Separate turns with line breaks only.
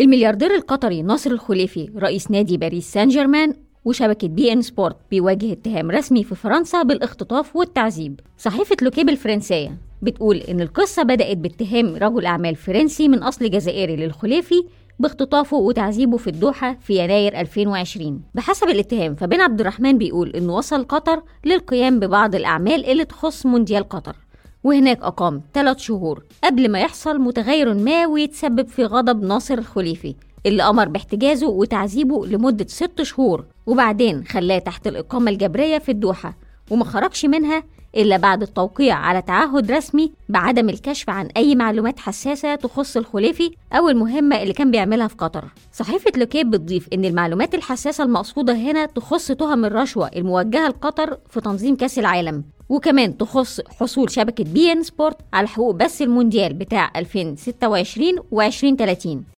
الملياردير القطري ناصر الخليفي رئيس نادي باريس سان جيرمان وشبكة بي إن سبورت بيواجه اتهام رسمي في فرنسا بالاختطاف والتعذيب. صحيفة لوكيب الفرنسية بتقول إن القصة بدأت باتهام رجل أعمال فرنسي من أصل جزائري للخليفي باختطافه وتعذيبه في الدوحة في يناير 2020 بحسب الاتهام فبن عبد الرحمن بيقول إنه وصل قطر للقيام ببعض الأعمال اللي تخص مونديال قطر. وهناك أقام ثلاث شهور قبل ما يحصل متغير ما ويتسبب في غضب ناصر الخليفي اللي أمر باحتجازه وتعذيبه لمدة ست شهور وبعدين خلاه تحت الإقامة الجبرية في الدوحة وما خرجش منها إلا بعد التوقيع على تعهد رسمي بعدم الكشف عن أي معلومات حساسة تخص الخليفي أو المهمة اللي كان بيعملها في قطر. صحيفة لوكيب بتضيف إن المعلومات الحساسة المقصودة هنا تخص تهم الرشوة الموجهة لقطر في تنظيم كأس العالم. وكمان تخص حصول شبكة بي إن سبورت على حقوق بث المونديال بتاع 2026 و 2030